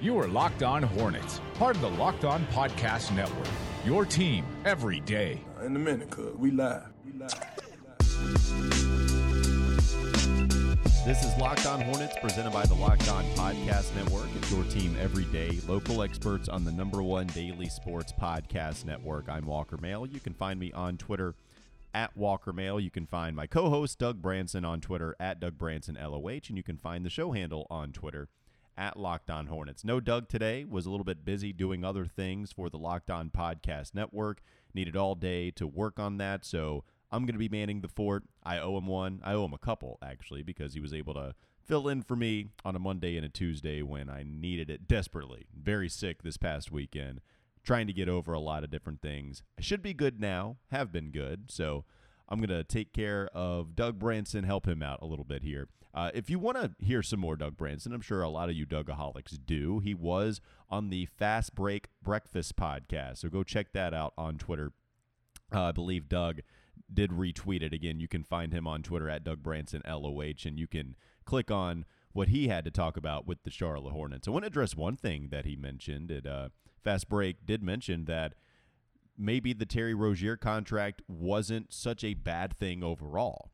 You are Locked On Hornets, part of the Locked On Podcast Network. Your team every day. Uh, in a minute, cuz we live. We live. This is Locked On Hornets, presented by the Locked On Podcast Network. It's your team every day. Local experts on the number one daily sports podcast network. I'm Walker Mail. You can find me on Twitter at Walker Mail. You can find my co host, Doug Branson, on Twitter at Doug Branson LOH. And you can find the show handle on Twitter at Locked On Hornets. No Doug today, was a little bit busy doing other things for the Locked On Podcast Network. Needed all day to work on that, so I'm going to be manning the fort. I owe him one. I owe him a couple, actually, because he was able to fill in for me on a Monday and a Tuesday when I needed it desperately. Very sick this past weekend, trying to get over a lot of different things. I should be good now, have been good, so I'm going to take care of Doug Branson, help him out a little bit here. Uh, if you want to hear some more Doug Branson, I'm sure a lot of you Dougaholics do. He was on the Fast Break Breakfast podcast, so go check that out on Twitter. Uh, I believe Doug did retweet it again. You can find him on Twitter at Doug Branson LOH, and you can click on what he had to talk about with the Charlotte Hornets. I want to address one thing that he mentioned. It uh, Fast Break did mention that maybe the Terry Rozier contract wasn't such a bad thing overall.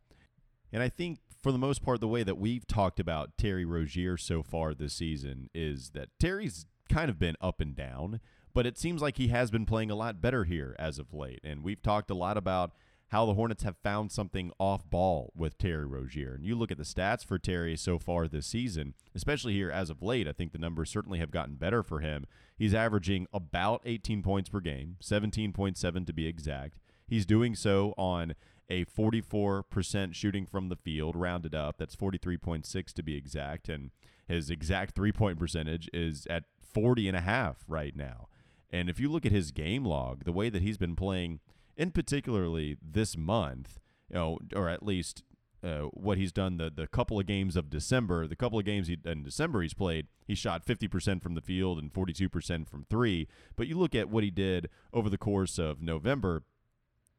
And I think for the most part, the way that we've talked about Terry Rozier so far this season is that Terry's kind of been up and down, but it seems like he has been playing a lot better here as of late. And we've talked a lot about how the Hornets have found something off ball with Terry Rozier. And you look at the stats for Terry so far this season, especially here as of late, I think the numbers certainly have gotten better for him. He's averaging about 18 points per game, 17.7 to be exact. He's doing so on a 44% shooting from the field, rounded up. That's 43.6 to be exact. And his exact three point percentage is at 40 and a half right now. And if you look at his game log, the way that he's been playing, in particularly this month, you know, or at least uh, what he's done the the couple of games of December, the couple of games he, in December he's played, he shot 50% from the field and 42% from three. But you look at what he did over the course of November,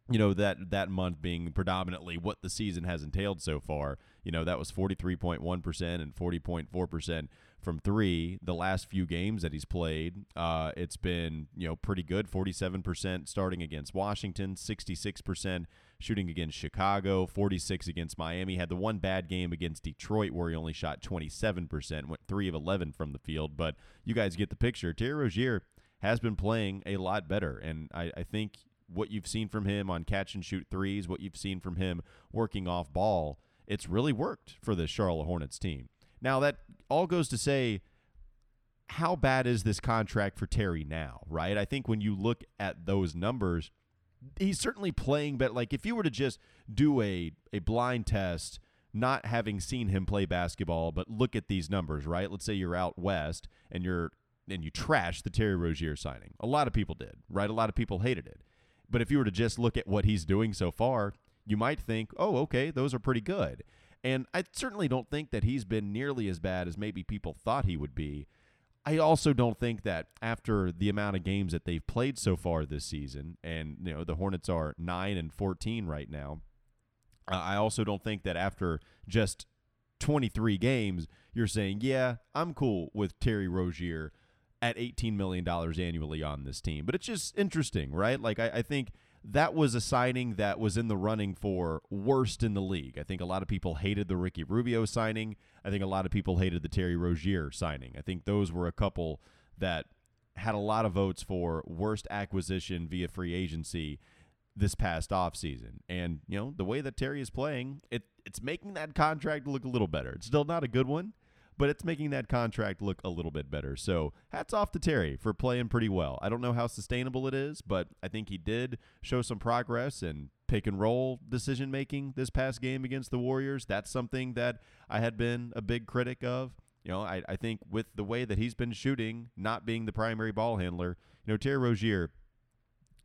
you know that that month being predominantly what the season has entailed so far. You know that was 43.1% and 40.4% from 3 the last few games that he's played. Uh, it's been you know pretty good. 47% starting against Washington 66% shooting against Chicago 46 against Miami. Had the one bad game against Detroit where he only shot 27% went 3 of 11 from the field. But you guys get the picture. Terry Rozier has been playing a lot better. And I, I think what you've seen from him on catch and shoot threes, what you've seen from him working off ball, it's really worked for the Charlotte Hornets team. Now, that all goes to say, how bad is this contract for Terry now, right? I think when you look at those numbers, he's certainly playing but like if you were to just do a, a blind test not having seen him play basketball but look at these numbers right let's say you're out west and you're and you trash the terry rozier signing a lot of people did right a lot of people hated it but if you were to just look at what he's doing so far, you might think, oh, okay, those are pretty good. And I certainly don't think that he's been nearly as bad as maybe people thought he would be. I also don't think that after the amount of games that they've played so far this season, and you know the Hornets are nine and fourteen right now. Uh, I also don't think that after just 23 games, you're saying, yeah, I'm cool with Terry Rozier at $18 million annually on this team. But it's just interesting, right? Like, I, I, think that was a signing that was in the running for worst in the league. I think a lot of people hated the Ricky Rubio signing. I think a lot of people hated the Terry Rozier signing. I think those were a couple that had a lot of votes for worst acquisition via free agency this past offseason. And, you know, the way that Terry is playing, it it's making that contract look a little better. It's still not a good one, but it's making that contract look a little bit better. So hats off to Terry for playing pretty well. I don't know how sustainable it is, but I think he did show some progress and pick and roll decision making this past game against the Warriors. That's something that I had been a big critic of. You know, I, I think with the way that he's been shooting, not being the primary ball handler, you know, Terry Rozier,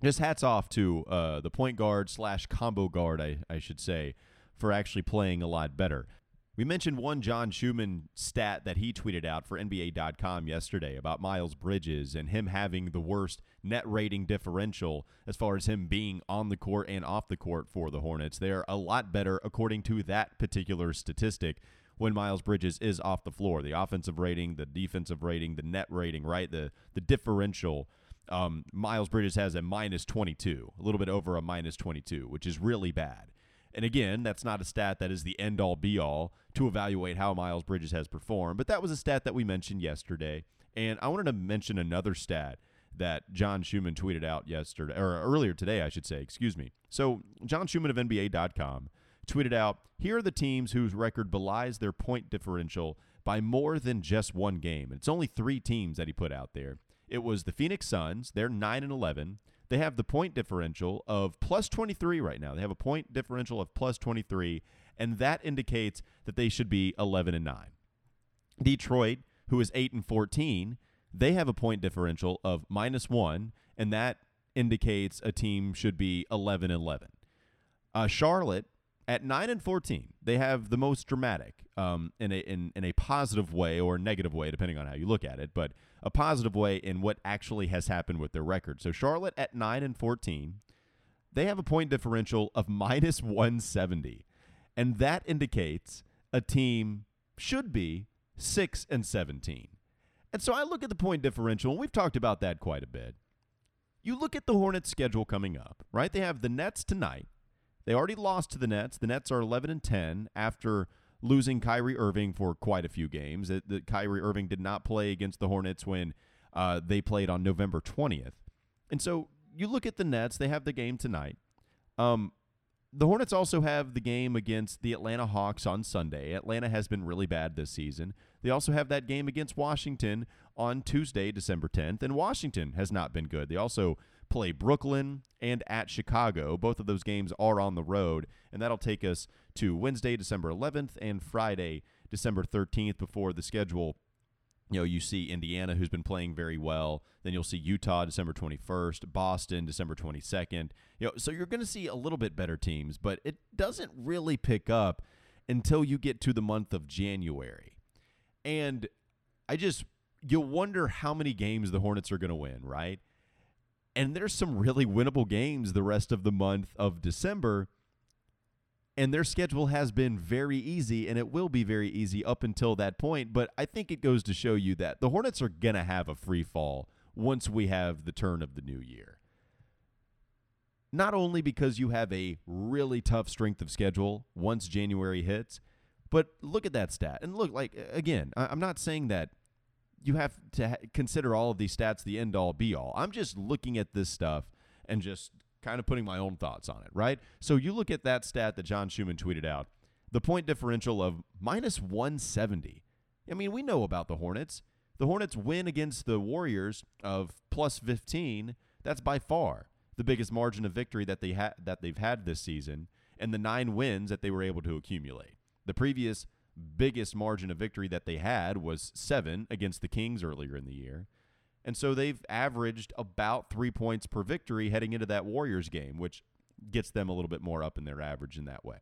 just hats off to uh, the point guard slash combo guard, I, I should say, for actually playing a lot better. We mentioned one John Schuhmann stat that he tweeted out for NBA.com yesterday about Miles Bridges and him having the worst net rating differential as far as him being on the court and off the court for the Hornets. They're a lot better according to that particular statistic. when Miles Bridges is off the floor. The offensive rating, the defensive rating, the net rating, right? The the differential. Um, Miles Bridges has a minus 22, a little bit over a minus 22, which is really bad. And again, that's not a stat that is the end all be all to evaluate how Miles Bridges has performed, but that was a stat that we mentioned yesterday. And I wanted to mention another stat that John Schuhmann tweeted out yesterday, or earlier today, I should say, excuse me. So, John Schuhmann of NBA.com tweeted out here are the teams whose record belies their point differential by more than just one game. It's only three teams that he put out there. It was the Phoenix Suns, they're 9 and 11. They have the point differential of plus 23 right now. They have a point differential of plus 23, and that indicates that they should be 11 and 9. Detroit, who is 8 and 14, they have a point differential of minus 1, and that indicates a team should be 11 and 11. Uh, Charlotte at 9 and 14, they have the most dramatic um, in, a, in, in a positive way or negative way, depending on how you look at it, but a positive way in what actually has happened with their record. So Charlotte at 9 and 14, they have a point differential of minus 170. And that indicates a team should be 6 and 17. And so I look at the point differential, and we've talked about that quite a bit. You look at the Hornets' schedule coming up, right? They have the Nets tonight. They already lost to the Nets. The Nets are 11 and 10 after losing Kyrie Irving for quite a few games. The, the Kyrie Irving did not play against the Hornets when uh, they played on November 20th. And so you look at the Nets, they have the game tonight. Um, the Hornets also have the game against the Atlanta Hawks on Sunday. Atlanta has been really bad this season. They also have that game against Washington on Tuesday, December 10th, and Washington has not been good. They also play Brooklyn and at Chicago. Both of those games are on the road, and that'll take us to Wednesday, December 11th, and Friday, December 13th, before the schedule. You know, you see Indiana, who's been playing very well. Then you'll see Utah, December 21st, Boston, December 22nd. You know, so you're going to see a little bit better teams, but it doesn't really pick up until you get to the month of January. And I just, you'll wonder how many games the Hornets are going to win, right? And there's some really winnable games the rest of the month of December. And their schedule has been very easy, and it will be very easy up until that point. But I think it goes to show you that the Hornets are going to have a free fall once we have the turn of the new year. Not only because you have a really tough strength of schedule once January hits, but look at that stat. And look, like, again, I'm not saying that you have to ha- consider all of these stats the end all be all. I'm just looking at this stuff and just kind of putting my own thoughts on it, right? So you look at that stat that John Schuhmann tweeted out the point differential of minus 170. I mean, we know about the Hornets. The Hornets win against the Warriors of plus 15. That's by far the biggest margin of victory that they had that they've had this season and the 9 wins that they were able to accumulate. The previous biggest margin of victory that they had was 7 against the Kings earlier in the year. And so they've averaged about three points per victory heading into that Warriors game, which gets them a little bit more up in their average in that way.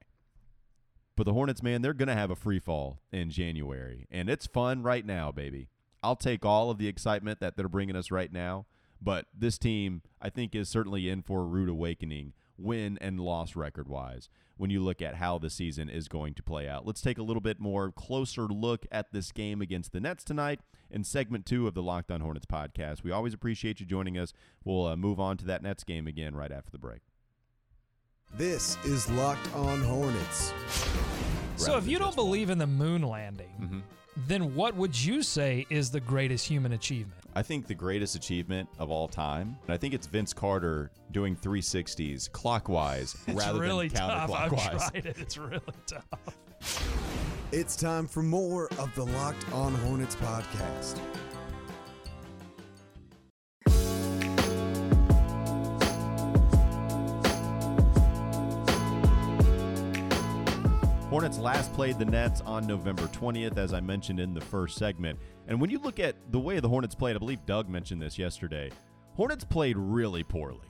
But the Hornets, man, they're going to have a free fall in January. And it's fun right now, baby. I'll take all of the excitement that they're bringing us right now. But this team, I think, is certainly in for a rude awakening win and loss record wise when you look at how the season is going to play out. Let's take a little bit more closer look at this game against the Nets tonight in segment two of the Locked On Hornets podcast. We always appreciate you joining us. We'll uh, move on to that Nets game again right after the break. This is Locked On Hornets. So, if you don't believe in the moon landing, mm-hmm. Then what would you say is the greatest human achievement? I think the greatest achievement of all time, and I think it's Vince Carter doing 360s clockwise It's rather really than tough. I've counterclockwise. tried it. It's really tough. It's time for more of the Locked On Hornets podcast. Hornets last played the Nets on November 20th, as I mentioned in the first segment. And when you look at the way the Hornets played, I believe Doug mentioned this yesterday, Hornets played really poorly.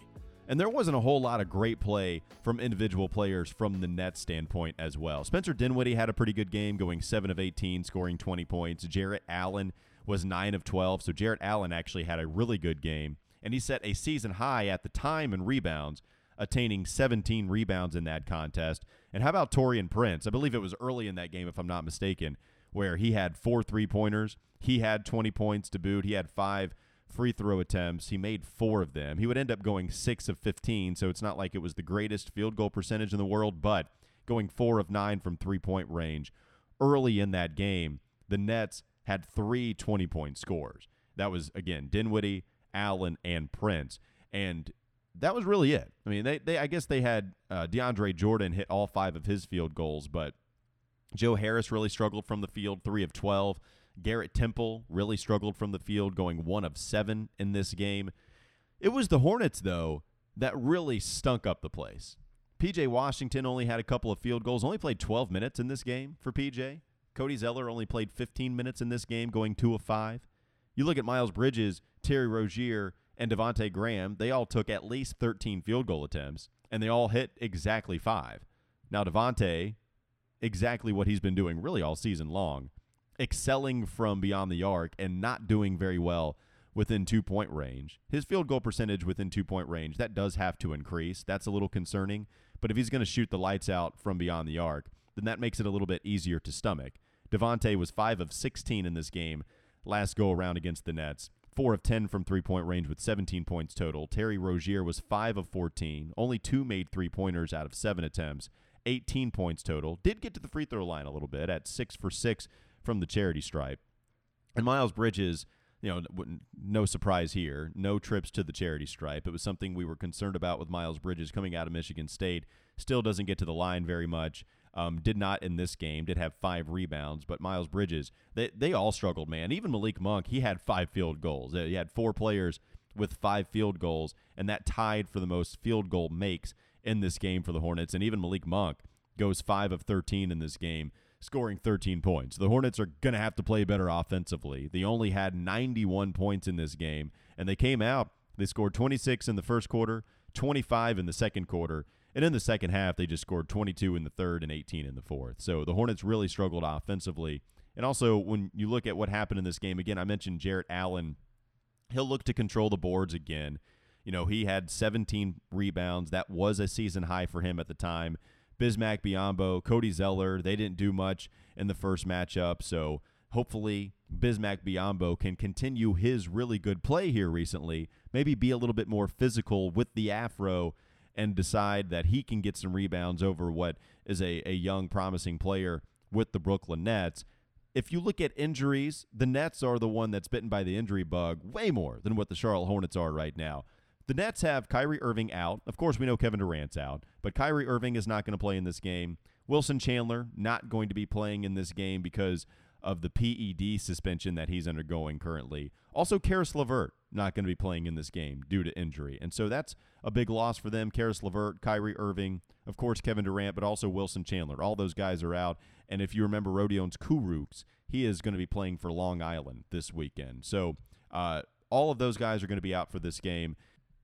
And there wasn't a whole lot of great play from individual players from the Nets standpoint as well. Spencer Dinwiddie had a pretty good game, going 7 of 18, scoring 20 points. Jarrett Allen was 9 of 12, so Jarrett Allen actually had a really good game. And he set a season high at the time in rebounds. Attaining 17 rebounds in that contest. And how about Taurean Prince? I believe it was early in that game, if I'm not mistaken, where he had four three pointers. He had 20 points to boot. He had five free throw attempts. He made four of them. He would end up going six of 15, so it's not like it was the greatest field goal percentage in the world, but going four of nine from three point range. Early in that game, the Nets had three 20 point scores. That was, again, Dinwiddie, Allen, and Prince. And that was really it. I mean, they, they I guess they had uh, DeAndre Jordan hit all five of his field goals, but Joe Harris really struggled from the field, three of 12. Garrett Temple really struggled from the field, going one of seven in this game. It was the Hornets, though, that really stunk up the place. PJ Washington only had a couple of field goals, only played 12 minutes in this game for PJ. Cody Zeller only played 15 minutes in this game, going two of five. You look at Miles Bridges, Terry Rozier, and Devonte Graham, they all took at least 13 field goal attempts, and they all hit exactly five. Now, Devonte, exactly what he's been doing really all season long, excelling from beyond the arc and not doing very well within two point range. His field goal percentage within two point range, that does have to increase. That's a little concerning. But if he's going to shoot the lights out from beyond the arc, then that makes it a little bit easier to stomach. Devonte was 5 of 16 in this game last go around against the Nets. 4 of 10 from three point range with 17 points total. Terry Rozier was 5 of 14, only two made three pointers out of seven attempts, 18 points total. Did get to the free throw line a little bit at 6 for 6 from the charity stripe. And Miles Bridges, you know, no surprise here, no trips to the charity stripe. It was something we were concerned about with Miles Bridges coming out of Michigan State. Still doesn't get to the line very much. Um, did not in this game. Did have five rebounds, but Miles Bridges, they they all struggled, man. Even Malik Monk, he had five field goals. He had four players with five field goals, and that tied for the most field goal makes in this game for the Hornets. And even Malik Monk goes five of 13 in this game, scoring 13 points. The Hornets are going to have to play better offensively. They only had 91 points in this game, and they came out. They scored 26 in the first quarter, 25 in the second quarter, and in the second half, they just scored 22 in the third and 18 in the fourth. So the Hornets really struggled offensively. And also, when you look at what happened in this game, again, I mentioned Jarrett Allen. He'll look to control the boards again. You know, he had 17 rebounds. That was a season high for him at the time. Bismack Biyombo, Cody Zeller, they didn't do much in the first matchup. So hopefully, Bismack Biyombo can continue his really good play here recently. Maybe be a little bit more physical with the afro and decide that he can get some rebounds over what is a, a young, promising player with the Brooklyn Nets. If you look at injuries, the Nets are the one that's bitten by the injury bug way more than what the Charlotte Hornets are right now. The Nets have Kyrie Irving out. Of course, we know Kevin Durant's out, but Kyrie Irving is not going to play in this game. Wilson Chandler not going to be playing in this game because of the PED suspension that he's undergoing currently. Also, Caris LeVert not going to be playing in this game due to injury. And so that's a big loss for them. Caris LeVert, Kyrie Irving, of course, Kevin Durant, but also Wilson Chandler. All those guys are out. And if you remember Rodions Kurucs, he is going to be playing for Long Island this weekend. So uh, all of those guys are going to be out for this game.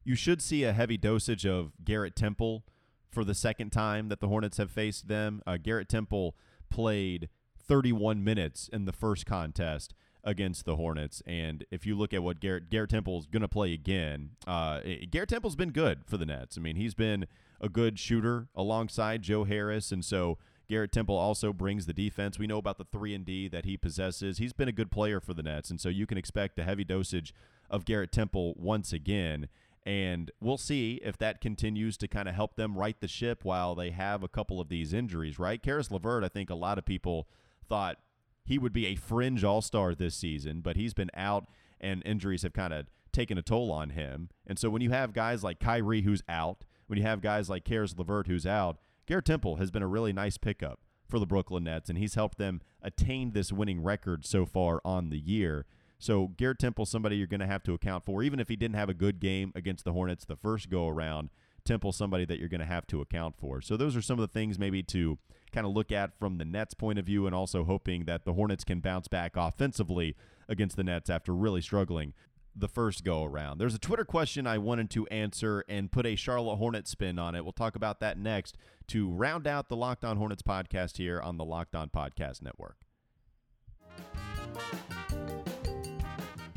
You should see a heavy dosage of Garrett Temple for the second time that the Hornets have faced them. Uh, Garrett Temple played 31 minutes in the first contest against the Hornets. And if you look at what Garrett Garrett Temple is going to play again, uh, Garrett Temple's been good for the Nets. I mean, he's been a good shooter alongside Joe Harris, and so Garrett Temple also brings the defense. We know about the three and D that he possesses. He's been a good player for the Nets, and so you can expect a heavy dosage of Garrett Temple once again. And we'll see if that continues to kind of help them right the ship while they have a couple of these injuries, right? Caris LeVert, I think a lot of people thought he would be a fringe all star this season, but he's been out and injuries have kind of taken a toll on him. And so when you have guys like Kyrie who's out, when you have guys like Caris LeVert who's out, Garrett Temple has been a really nice pickup for the Brooklyn Nets, and he's helped them attain this winning record so far on the year. So Garrett Temple, somebody you're going to have to account for, even if he didn't have a good game against the Hornets the first go around. Temple, somebody that you're going to have to account for. So those are some of the things maybe to kind of look at from the Nets' point of view, and also hoping that the Hornets can bounce back offensively against the Nets after really struggling the first go around. There's a Twitter question I wanted to answer and put a Charlotte Hornets spin on it. We'll talk about that next to round out the Locked On Hornets podcast here on the Locked On Podcast Network.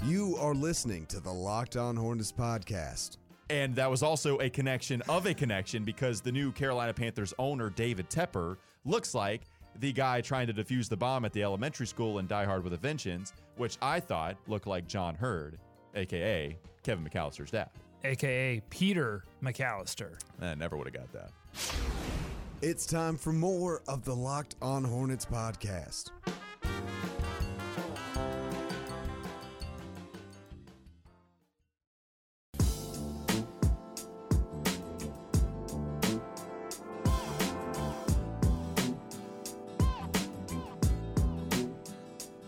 You are listening to the Locked On Hornets podcast. And that was also a connection of a connection because the new Carolina Panthers owner, David Tepper, looks like the guy trying to defuse the bomb at the elementary school in Die Hard with a Vengeance, which I thought looked like John Heard, aka Kevin McAllister's dad. AKA Peter McAllister. I never would have got that. It's time for more of the Locked On Hornets podcast.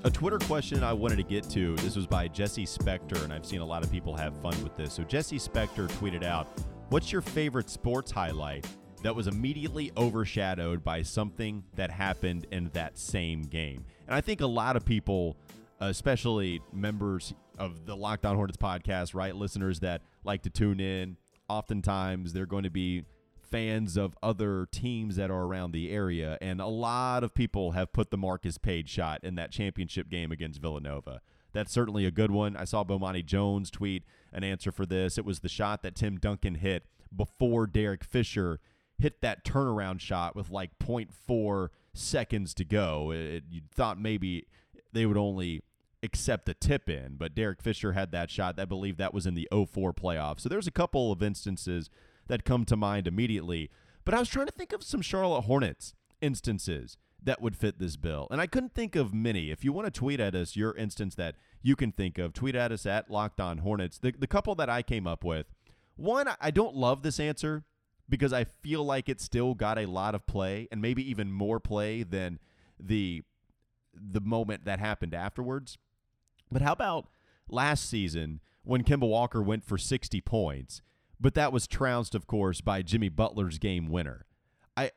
A Twitter question I wanted to get to. This was by Jesse Spector, and I've seen a lot of people have fun with this. So Jesse Spector tweeted out, "What's your favorite sports highlight that was immediately overshadowed by something that happened in that same game?" And I think a lot of people, especially members of the Locked On Hornets podcast, right, listeners that like to tune in, oftentimes they're going to be fans of other teams that are around the area, and a lot of people have put the Marcus Paige shot in that championship game against Villanova. That's certainly a good one. I saw Bomani Jones tweet an answer for this. It was the shot that Tim Duncan hit before Derek Fisher hit that turnaround shot with like 0.4 seconds to go. It, you thought maybe they would only accept the tip in, but Derek Fisher had that shot. I believe that was in the 04 playoff. So there's a couple of instances that come to mind immediately. But I was trying to think of some Charlotte Hornets instances that would fit this bill. And I couldn't think of many. If you want to tweet at us your instance that you can think of, tweet at us at Locked On Hornets. The, the couple that I came up with, one, I don't love this answer because I feel like it still got a lot of play and maybe even more play than the the moment that happened afterwards. But how about last season when Kemba Walker went for 60 points but that was trounced, of course, by Jimmy Butler's game winner. I,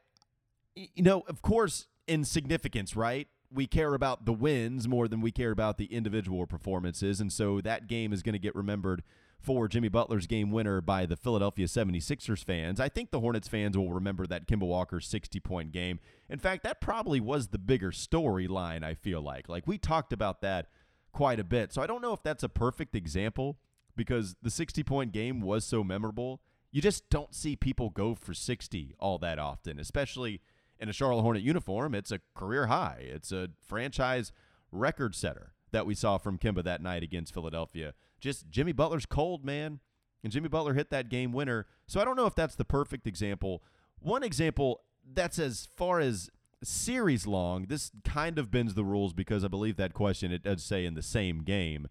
you know, of course, in significance, right? We care about the wins more than we care about the individual performances. And so that game is going to get remembered for Jimmy Butler's game winner by the Philadelphia 76ers fans. I think the Hornets fans will remember that Kemba Walker's 60 point game. In fact, that probably was the bigger storyline, I feel like. Like, we talked about that quite a bit. So I don't know if that's a perfect example because the 60 point game was so memorable. You just don't see people go for 60 all that often, especially in a Charlotte Hornet uniform. It's a career high, it's a franchise record setter that we saw from Kemba that night against Philadelphia. Just Jimmy Butler's cold, man. And Jimmy Butler hit that game winner. So I don't know if that's the perfect example. One example that's as far as series long, this kind of bends the rules because I believe that question it does say in the same game.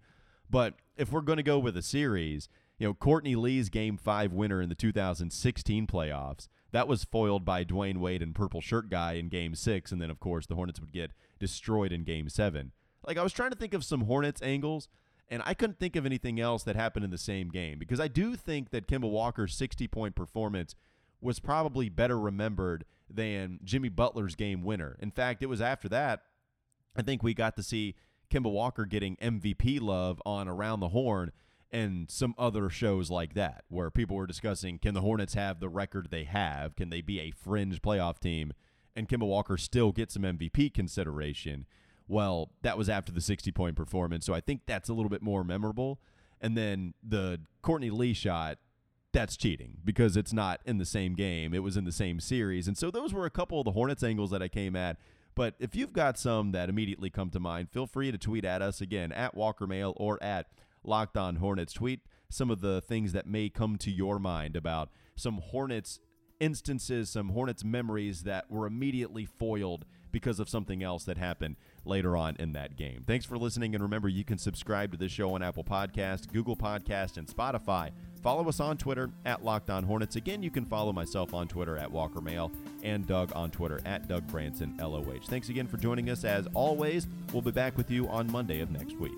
But if we're going to go with a series, you know, Courtney Lee's Game Five winner in the 2016 playoffs that was foiled by Dwyane Wade and Purple Shirt Guy in Game Six, and then of course the Hornets would get destroyed in Game Seven. Like I was trying to think of some Hornets angles, and I couldn't think of anything else that happened in the same game because I do think that Kemba Walker's 60 point performance was probably better remembered than Jimmy Butler's game winner. In fact, it was after that I think we got to see Kemba Walker getting MVP love on Around the Horn and some other shows like that, where people were discussing can the Hornets have the record they have? Can they be a fringe playoff team? And Kemba Walker still get some MVP consideration. Well, that was after the 60 point performance, so I think that's a little bit more memorable. And then the Courtney Lee shot, that's cheating because it's not in the same game. It was in the same series. And so those were a couple of the Hornets angles that I came at but if you've got some that immediately come to mind, feel free to tweet at us again at Walker Mail or at Locked On Hornets. Tweet some of the things that may come to your mind about some Hornets instances, some Hornets memories that were immediately foiled because of something else that happened later on in that game. Thanks for listening, and remember you can subscribe to this show on Apple Podcast, Google Podcast, and Spotify. Follow us on Twitter at Locked On Hornets. Again, you can follow myself on Twitter at Walker Mail and Doug on Twitter at Doug Branson LOH. Thanks again for joining us. As always, we'll be back with you on Monday of next week.